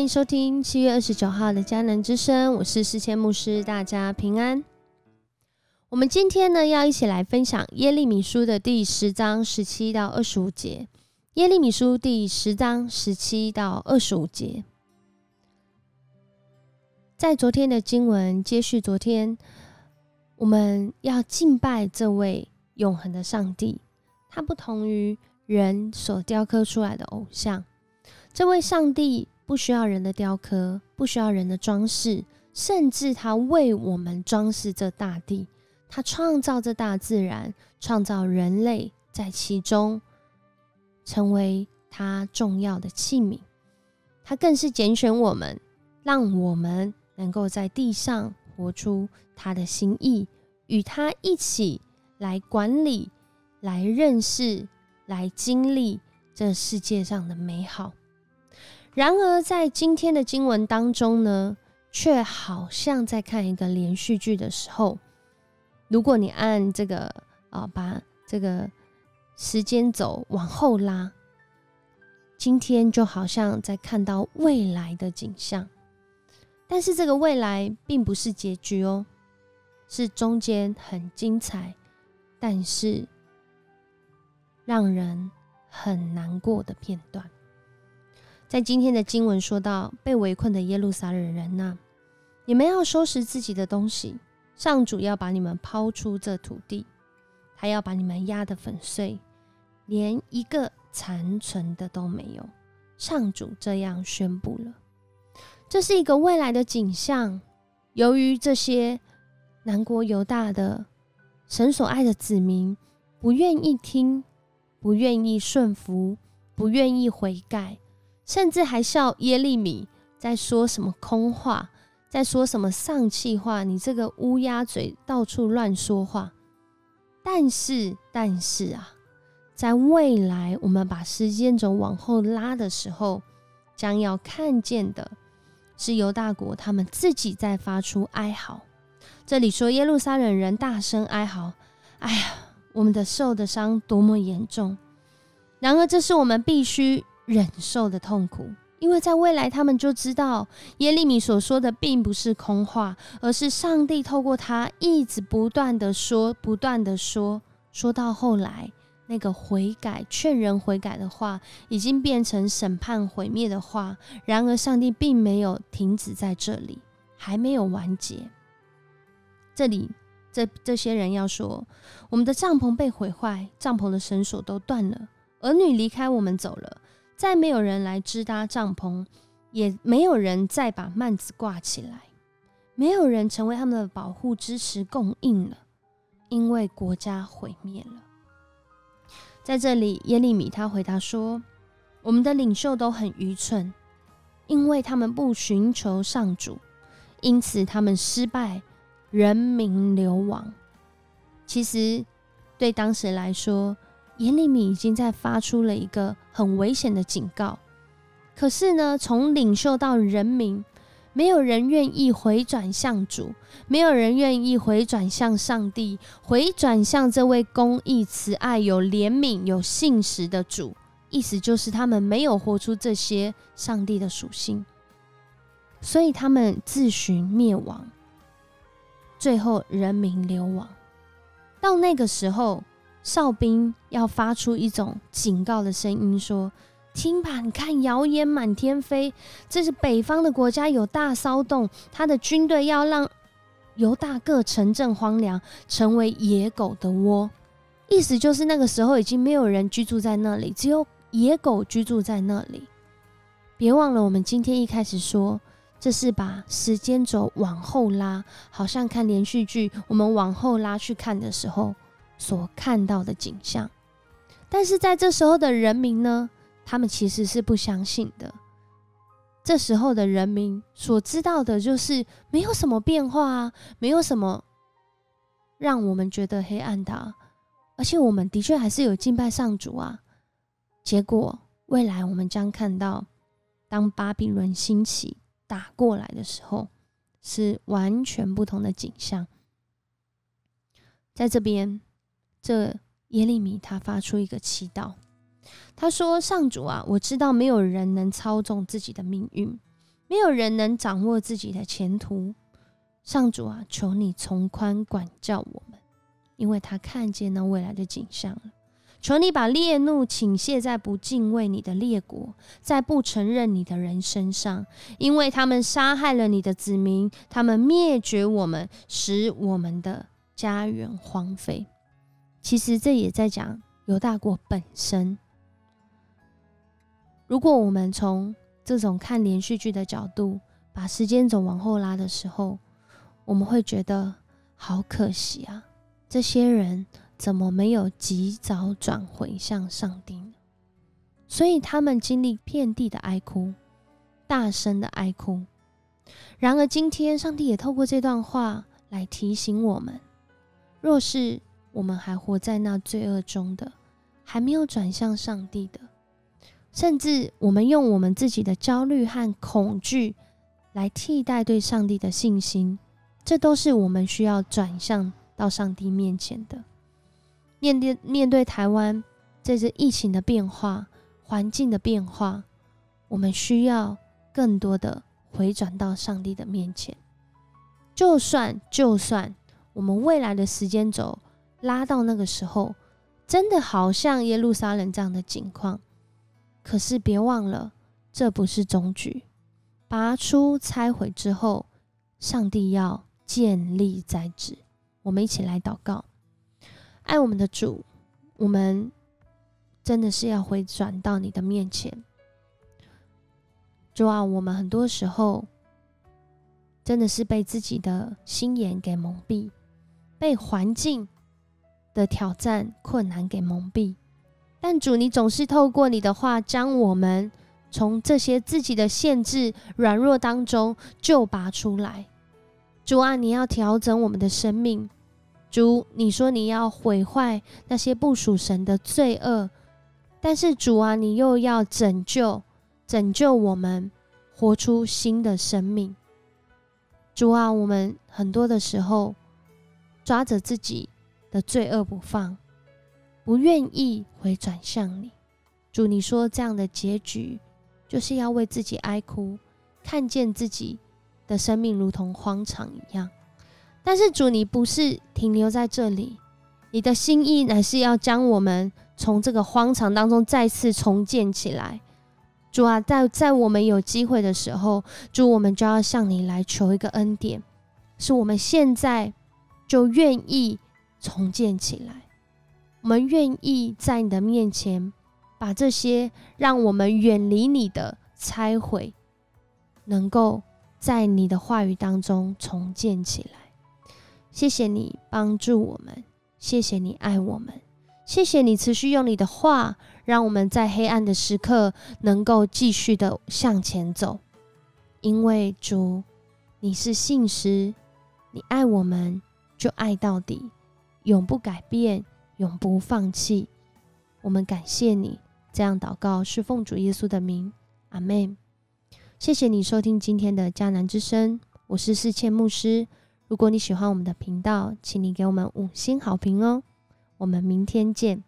欢迎收听七月二十九号的迦南之声，我是世谦牧师，大家平安。我们今天呢，要一起来分享耶利米书的第十章十七到二十五节。耶利米书第十章十七到二十五节，在昨天的经文接续昨天，我们要敬拜这位永恒的上帝，他不同于人所雕刻出来的偶像。这位上帝不需要人的雕刻，不需要人的装饰，甚至他为我们装饰这大地，他创造这大自然，创造人类在其中，成为他重要的器皿。他更是拣选我们，让我们能够在地上活出他的心意，与他一起来管理、来认识、来经历这世界上的美好。然而，在今天的经文当中呢，却好像在看一个连续剧的时候。如果你按这个啊，把这个时间轴往后拉，今天就好像在看到未来的景象。但是这个未来并不是结局哦，是中间很精彩，但是让人很难过的片段。在今天的经文说到，被围困的耶路撒冷人呐，你们要收拾自己的东西，上主要把你们抛出这土地，他要把你们压得粉碎，连一个残存的都没有。上主这样宣布了，这是一个未来的景象。由于这些南国犹大的神所爱的子民不愿意听，不愿意顺服，不愿意悔改。甚至还笑耶利米在说什么空话，在说什么丧气话。你这个乌鸦嘴，到处乱说话。但是，但是啊，在未来，我们把时间轴往后拉的时候，将要看见的是犹大国他们自己在发出哀嚎。这里说耶路撒冷人大声哀嚎：“哎呀，我们的受的伤多么严重！”然而，这是我们必须。忍受的痛苦，因为在未来，他们就知道耶利米所说的并不是空话，而是上帝透过他一直不断的说，不断的说，说到后来，那个悔改、劝人悔改的话，已经变成审判、毁灭的话。然而，上帝并没有停止在这里，还没有完结。这里，这这些人要说，我们的帐篷被毁坏，帐篷的绳索都断了，儿女离开我们走了。再没有人来支搭帐篷，也没有人再把幔子挂起来，没有人成为他们的保护、支持、供应了，因为国家毁灭了。在这里，耶利米他回答说：“我们的领袖都很愚蠢，因为他们不寻求上主，因此他们失败，人民流亡。”其实，对当时来说，耶利米已经在发出了一个很危险的警告，可是呢，从领袖到人民，没有人愿意回转向主，没有人愿意回转向上帝，回转向这位公义、慈爱、有怜悯、有信实的主。意思就是他们没有活出这些上帝的属性，所以他们自寻灭亡，最后人民流亡。到那个时候。哨兵要发出一种警告的声音，说：“听吧，你看谣言满天飞，这是北方的国家有大骚动，他的军队要让犹大各城镇荒凉，成为野狗的窝。意思就是那个时候已经没有人居住在那里，只有野狗居住在那里。别忘了，我们今天一开始说，这是把时间轴往后拉，好像看连续剧，我们往后拉去看的时候。”所看到的景象，但是在这时候的人民呢，他们其实是不相信的。这时候的人民所知道的就是没有什么变化啊，没有什么让我们觉得黑暗的，而且我们的确还是有敬拜上主啊。结果未来我们将看到，当巴比伦兴起打过来的时候，是完全不同的景象。在这边。这耶利米他发出一个祈祷，他说：“上主啊，我知道没有人能操纵自己的命运，没有人能掌握自己的前途。上主啊，求你从宽管教我们，因为他看见那未来的景象了。求你把烈怒倾泻在不敬畏你的列国，在不承认你的人身上，因为他们杀害了你的子民，他们灭绝我们，使我们的家园荒废。其实这也在讲犹大国本身。如果我们从这种看连续剧的角度，把时间轴往后拉的时候，我们会觉得好可惜啊！这些人怎么没有及早转回向上帝呢？所以他们经历遍地的哀哭，大声的哀哭。然而今天，上帝也透过这段话来提醒我们：若是我们还活在那罪恶中的，还没有转向上帝的，甚至我们用我们自己的焦虑和恐惧来替代对上帝的信心。这都是我们需要转向到上帝面前的。面对面对台湾这次疫情的变化、环境的变化，我们需要更多的回转到上帝的面前。就算就算我们未来的时间轴拉到那个时候，真的好像耶路撒冷这样的景况，可是别忘了，这不是终局。拔出拆毁之后，上帝要。建立在职，我们一起来祷告，爱我们的主，我们真的是要回转到你的面前。主啊，我们很多时候真的是被自己的心眼给蒙蔽，被环境的挑战、困难给蒙蔽。但主，你总是透过你的话，将我们从这些自己的限制、软弱当中救拔出来。主啊，你要调整我们的生命。主，你说你要毁坏那些不属神的罪恶，但是主啊，你又要拯救，拯救我们，活出新的生命。主啊，我们很多的时候抓着自己的罪恶不放，不愿意回转向你。主，你说这样的结局就是要为自己哀哭，看见自己。的生命如同荒场一样，但是主，你不是停留在这里，你的心意乃是要将我们从这个荒场当中再次重建起来。主啊，在在我们有机会的时候，主，我们就要向你来求一个恩典，是我们现在就愿意重建起来，我们愿意在你的面前把这些让我们远离你的拆毁，能够。在你的话语当中重建起来，谢谢你帮助我们，谢谢你爱我们，谢谢你持续用你的话，让我们在黑暗的时刻能够继续的向前走。因为主，你是信实，你爱我们就爱到底，永不改变，永不放弃。我们感谢你，这样祷告是奉主耶稣的名，阿门。谢谢你收听今天的迦南之声，我是世谦牧师。如果你喜欢我们的频道，请你给我们五星好评哦。我们明天见。